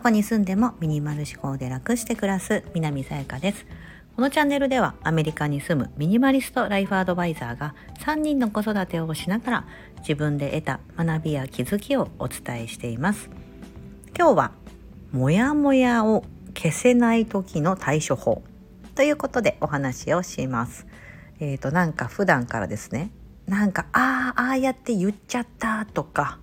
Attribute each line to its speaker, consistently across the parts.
Speaker 1: どこに住んでもミニマル思考で楽して暮らす南さやかです。このチャンネルではアメリカに住むミニマリストライフアドバイザーが3人の子育てをしながら自分で得た学びや気づきをお伝えしています。今日はモヤモヤを消せない時の対処法ということでお話をします。えーとなんか普段からですね。なんかああああやって言っちゃったとか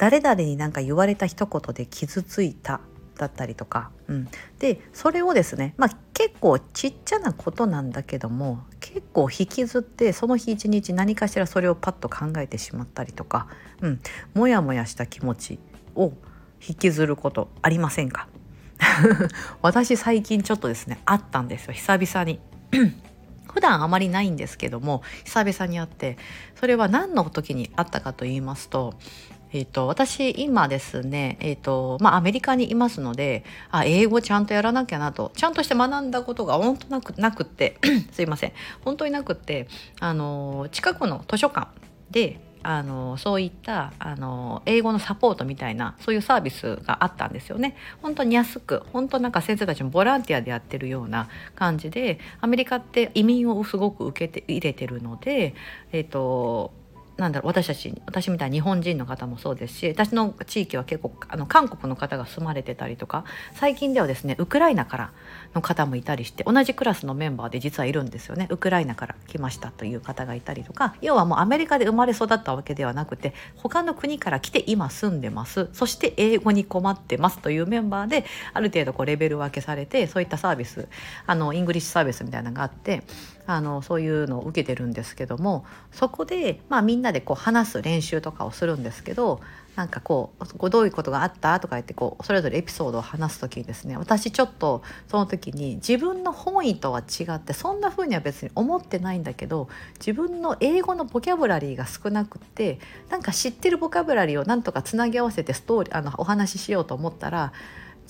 Speaker 1: 誰々になんか言われた一言で傷ついただったりとか、うん、でそれをですね、まあ、結構ちっちゃなことなんだけども結構引きずってその日一日何かしらそれをパッと考えてしまったりとか、うん、もやもやした気持ちを引きずることありませんか？私最近ちょっとですねあったんですよ。久々に。普段あまりないんですけども久々に会ってそれは何の時にあったかと言いますとえーと、私今ですね、えーとまあ、アメリカにいますのであ英語ちゃんとやらなきゃなとちゃんとして学んだことが本当なくなくって すいません本当になくってあの近くの図書館であのそういったあの英語のサポートみたいなそういうサービスがあったんですよね。本当に安く本当なんか先生たちもボランティアでやってるような感じでアメリカって移民をすごく受けて入れてるので、えーとなんだろう私たち私みたいな日本人の方もそうですし私の地域は結構あの韓国の方が住まれてたりとか最近ではですねウクライナからの方もいたりして同じクラスのメンバーで実はいるんですよね。ウクライナから来ましたという方がいたりとか要はもうアメリカで生まれ育ったわけではなくて他の国から来て今住んでます。そして英語に困ってますというメンバーである程度こうレベル分けされてそういったサービスあの English service みたいなのがあってあのそういうのを受けてるんですけどもそこで、まあ、みんなでこう話す練習とかをするんですけどなんかこうどういうことがあったとか言ってこうそれぞれエピソードを話す時にですね私ちょっとその時に自分の本意とは違ってそんな風には別に思ってないんだけど自分の英語のボキャブラリーが少なくってなんか知ってるボキャブラリーをなんとかつなぎ合わせてストーリーあのお話ししようと思ったら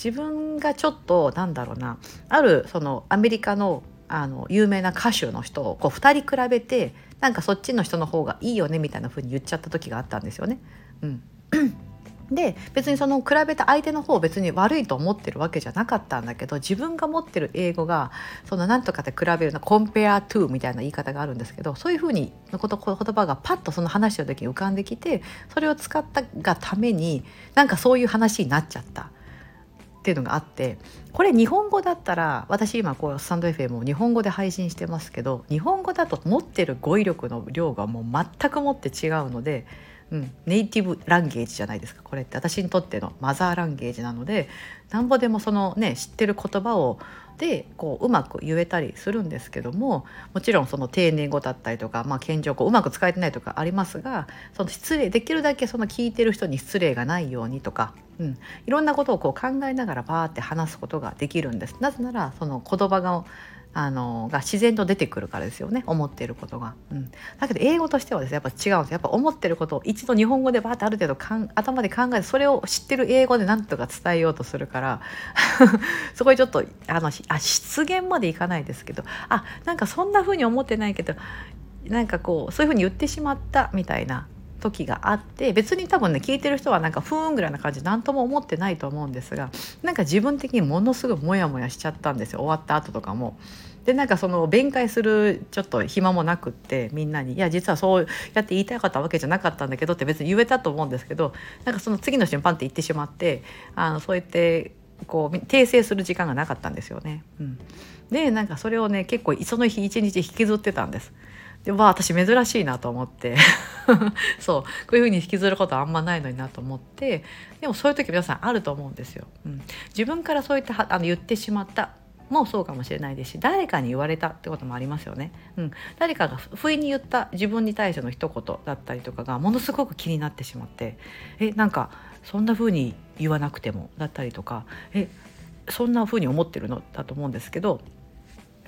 Speaker 1: 自分がちょっとなんだろうなあるそのアメリカのあの有名な歌手の人をこう2人比べてなんかそっちの人の方がいいよねみたいな風に言っちゃった時があったんですよね。うん、で別にその比べた相手の方を別に悪いと思ってるわけじゃなかったんだけど自分が持ってる英語がその何とかで比べるのコンペアトゥみたいな言い方があるんですけどそういうふうにのこと言葉がパッとその話した時に浮かんできてそれを使ったがためになんかそういう話になっちゃった。っていうのがあってこれ日本語だったら私今こうスタンド FM を日本語で配信してますけど日本語だと持ってる語彙力の量がもう全くもって違うので、うん、ネイティブランゲージじゃないですか。これって私にとってのマザーランゲージなのでなんぼでもそのね知ってる言葉をでこううまく言えたりするんですけどももちろんその丁寧語だったりとか、まあ、謙譲語うまく使えてないとかありますがその失礼できるだけその聞いてる人に失礼がないようにとか、うん、いろんなことをこう考えながらバーって話すことができるんです。なぜならその言葉があのが自然と出てくるからですよね。思っていることが、うん、だけど英語としてはですねやっぱ違うんですやっぱ思ってることを一度日本語でバーってある程度かん頭で考えてそれを知ってる英語で何とか伝えようとするから。そこにちょっとあのあ失言までいかないですけど。あなんかそんな風に思ってないけどなんかこうそういう風に言ってしまったみたいな。時があって別に多分ね聞いてる人はなんかふーんぐらいな感じ何とも思ってないと思うんですがなんか自分的にものすごいモヤモヤしちゃったんですよ終わった後とかも。でなんかその弁解するちょっと暇もなくってみんなに「いや実はそうやって言いたかったわけじゃなかったんだけど」って別に言えたと思うんですけどなんかその次の人にパンって言ってしまってあのそうやってこう訂正する時間がなかったんですよね。うん、でなんかそれをね結構その日一日引きずってたんです。でわあ私珍しいなと思って。そう。こういうふうに引きずることはあんまないのになと思って。でもそういう時皆さんあると思うんですよ。うん、自分からそういったあの言ってしまったもそうかもしれないですし誰かに言われたってこともありますよね。うん、誰かが不意に言った自分に対しての一言だったりとかがものすごく気になってしまって。えなんかそんな風に言わなくてもだったりとか。えそんな風に思ってるの？だと思うんですけど。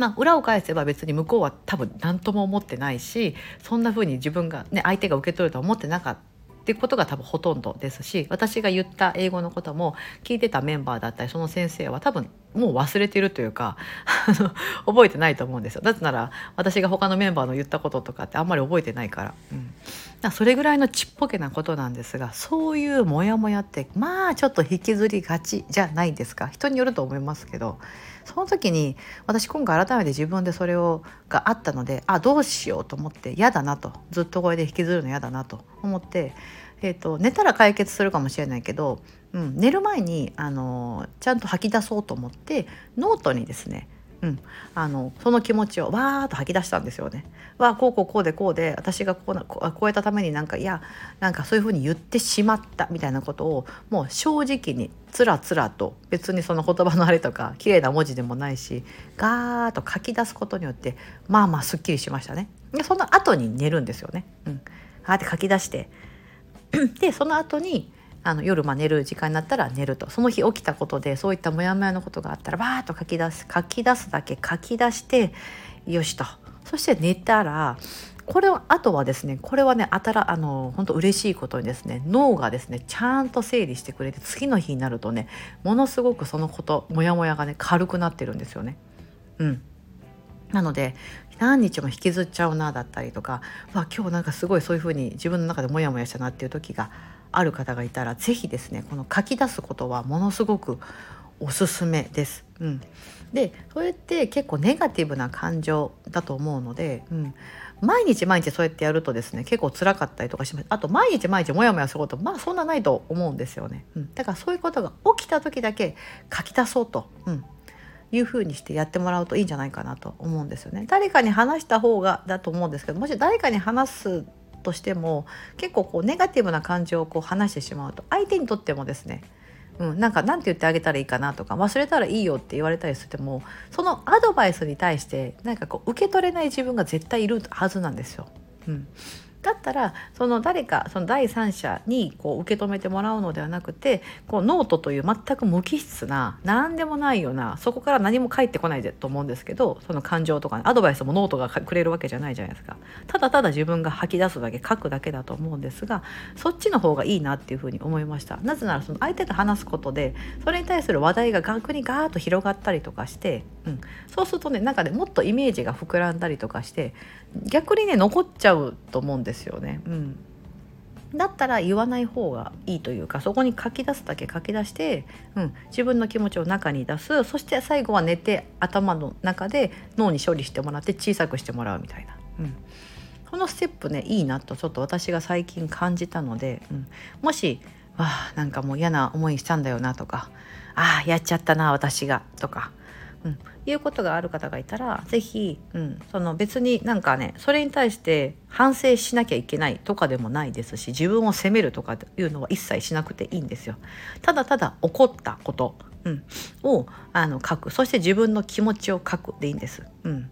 Speaker 1: まあ、裏を返せば別に向こうは多分何とも思ってないしそんな風に自分が、ね、相手が受け取るとは思ってなかったってことが多分ほとんどですし私が言った英語のことも聞いてたメンバーだったりその先生は多分もう忘れてるというか覚えてないと思うんですよ。だってなら私が他のメンバーの言ったこととかってあんまり覚えてないから。うん、だそれぐらいのちっぽけなことなんですがそういうモヤモヤってまあちょっと引きずりがちじゃないですか人によると思いますけどその時に私今回改めて自分でそれをがあったのであどうしようと思って嫌だなとずっとこれで引きずるの嫌だなと思って、えーと、寝たら解決するかもしれないけど、うん、寝る前にあのちゃんと吐き出そうと思ってノートにですねうん、あのその気持ちをわーっと吐き出したんですよね。わこうこうこうでこうで私がこうなこうやったためになんかいやなんかそういうふうに言ってしまったみたいなことをもう正直につらつらと別にその言葉のあれとか綺麗な文字でもないしガーッと書き出すことによってまあまあすっきりしましたね。でその後に寝るんですよね。うん、あって書き出して でその後にあの夜まあ寝る時間になったら寝ると。その日起きたことでそういったモヤモヤのことがあったらバーッと書き出す書き出すだけ書き出してよしと。そして寝たらこれあとはですねこれはねあたらあの本当嬉しいことにですね脳がですねちゃんと整理してくれて次の日になるとねものすごくそのことモヤモヤがね軽くなってるんですよね。うん。なので何日も引きずっちゃうなだったりとか、まあ、今日なんかすごいそういうふうに自分の中でモヤモヤしたなっていう時がある方がいたら是非ですねこの書き出すことはものすごくおすすめです。うん、でそれって結構ネガティブな感情だと思うので、うん、毎日毎日そうやってやるとですね結構辛かったりとかします。あと毎日毎日モヤモヤすることまあそんなないと思うんですよね、うん、だからそういうことが起きた時だけ書き出そうと、うん、いうふうにしてやってもらうといいんじゃないかなと思うんですよね誰かに話した方がだと思うんですけどもし誰かに話すとしても結構こうネガティブな感情をこう話してしまうと相手にとってもですねうん、なんか何て言ってあげたらいいかなとか忘れたらいいよって言われたりしてもそのアドバイスに対してなんかこう受け取れない自分が絶対いるはずなんですよ。うん、だったらその誰かその第三者にこう受け止めてもらうのではなくてこうノートという全く無機質な何でもないようなそこから何も返ってこないと思うんですけどその感情とか、ね、アドバイスもノートがくれるわけじゃないじゃないですか。ただただ自分が吐き出すだけ書くだけだと思うんですがそっちの方がいいなっていうふうに思いました。なぜならその相手と話すことでそれに対する話題が逆にガーッと広がったりとかして、うん、そうするとねなんかねもっとイメージが膨らんだりとかして逆にね残っちゃうと思うんですですよね。うん、だったら言わない方がいいというかそこに書き出すだけ書き出して、うん、自分の気持ちを中に出す。そして最後は寝て頭の中で脳に処理してもらって小さくしてもらうみたいな。うん。このステップねいいなとちょっと私が最近感じたので、うん、もし「わあなんかもう嫌な思いしたんだよな」とか「ああやっちゃったな私が」とかうん、いうことがある方がいたら是非、うん、その別になんかねそれに対して反省しなきゃいけないとかでもないですし自分を責めるとかいうのは一切しなくていいんですよ。ただただ起こったこと、うん、をあの書く。そして自分の気持ちを書くでいいんです。うん。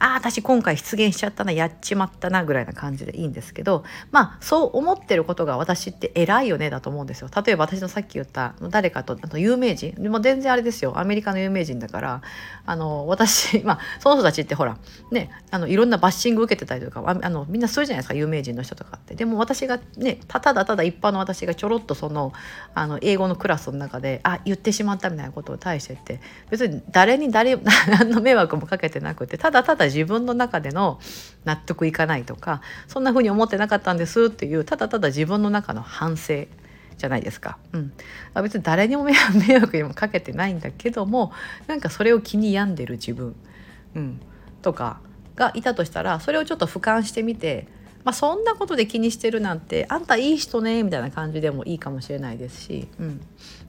Speaker 1: あ私今回出現しちゃったなやっちまったなぐらいな感じでいいんですけどまあそう思ってることが私って偉いよねだと思うんですよ。例えば私のさっき言った誰かとあと有名人。も全然あれですよ。アメリカの有名人だからあの私 まあその人たちってほらねあのいろんなバッシング受けてたりとかあのみんなするじゃないですか有名人の人とかって。でも私がねただただ一般の私がちょろっとそのあの英語のクラスの中であ言ってしまったみたいなことを対してって別に誰に誰 何の迷惑もかけてなくてただただ自分の中での納得いかないとかそんな風に思ってなかったんですっていうただただ自分の中の反省じゃないですか。うん、別に誰にも迷惑にもかけてないんだけどもなんかそれを気に病んでる自分、うん、とかがいたとしたらそれをちょっと俯瞰してみてまあ、そんなことで気にしてるなんてあんたいい人ねみたいな感じでもいいかもしれないですし、うん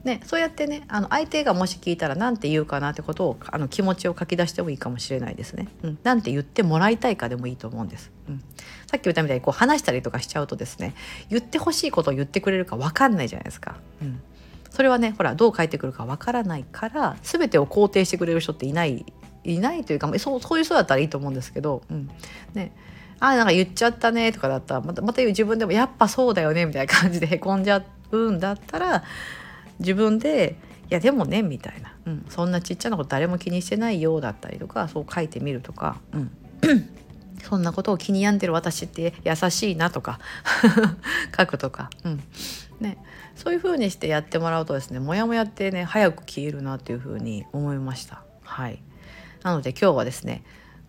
Speaker 1: ね、そうやってねあの相手がもし聞いたら何て言うかなってことをあの気持ちを書き出してもいいかもしれないですね。うん、なんて言ってもらいたいかでもいいと思うんです。うん、さっき言ったみたいにこう話したりとかしちゃうとですね言ってほしいことを言ってくれるか分かんないじゃないですか。うんそれはねほらどう返ってくるかわからないから全てを肯定してくれる人っていないいないというかそうそういう人だったらいいと思うんですけど、うんね、あなんか言っちゃったねとかだったらまたまた自分でもやっぱそうだよねみたいな感じでへこんじゃうんだったら自分でいやでもねみたいな、うん、そんなちっちゃなこと誰も気にしてないようだったりとかそう書いてみるとか、うん、そんなことを気に病んでる私って優しいなとか。書くとか、うん。ね、そういう風にしてやってもらうとですねモヤモヤってね早く消えるなっていう風に思いました。はい、なので今日はですね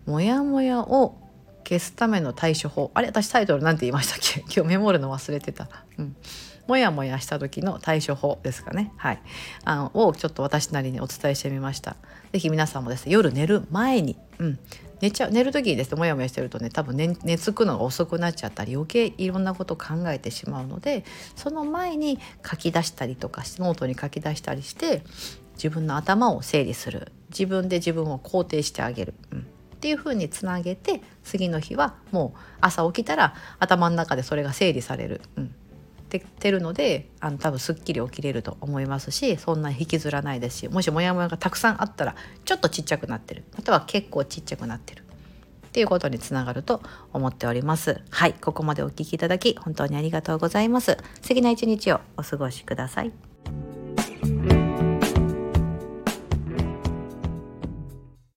Speaker 1: モヤモヤを消すための対処法。あれ私タイトル何て言いましたっけ？今日メモるの忘れてた。うん。もやもやした時の対処法ですかね、はい、あのをちょっと私なりにお伝えしてみました。是非皆さんもですね夜寝る前に、うん、寝ちゃう寝る時にですねもやもやしてるとね多分寝寝つくのが遅くなっちゃったり余計いろんなことを考えてしまうのでその前に書き出したりとかノートに書き出したりして自分の頭を整理する。自分で自分を肯定してあげる、うん、っていう風につなげて次の日はもう朝起きたら頭の中でそれが整理される。うん。てるのであの多分すっきり起きれると思いますしそんな引きずらないですしもしモヤモヤがたくさんあったらちょっとちっちゃくなってる。または結構ちっちゃくなってる。っていうことにつながると思っております。はい。ここまでお聴きいただき本当にありがとうございます。素敵な一日をお過ごしください。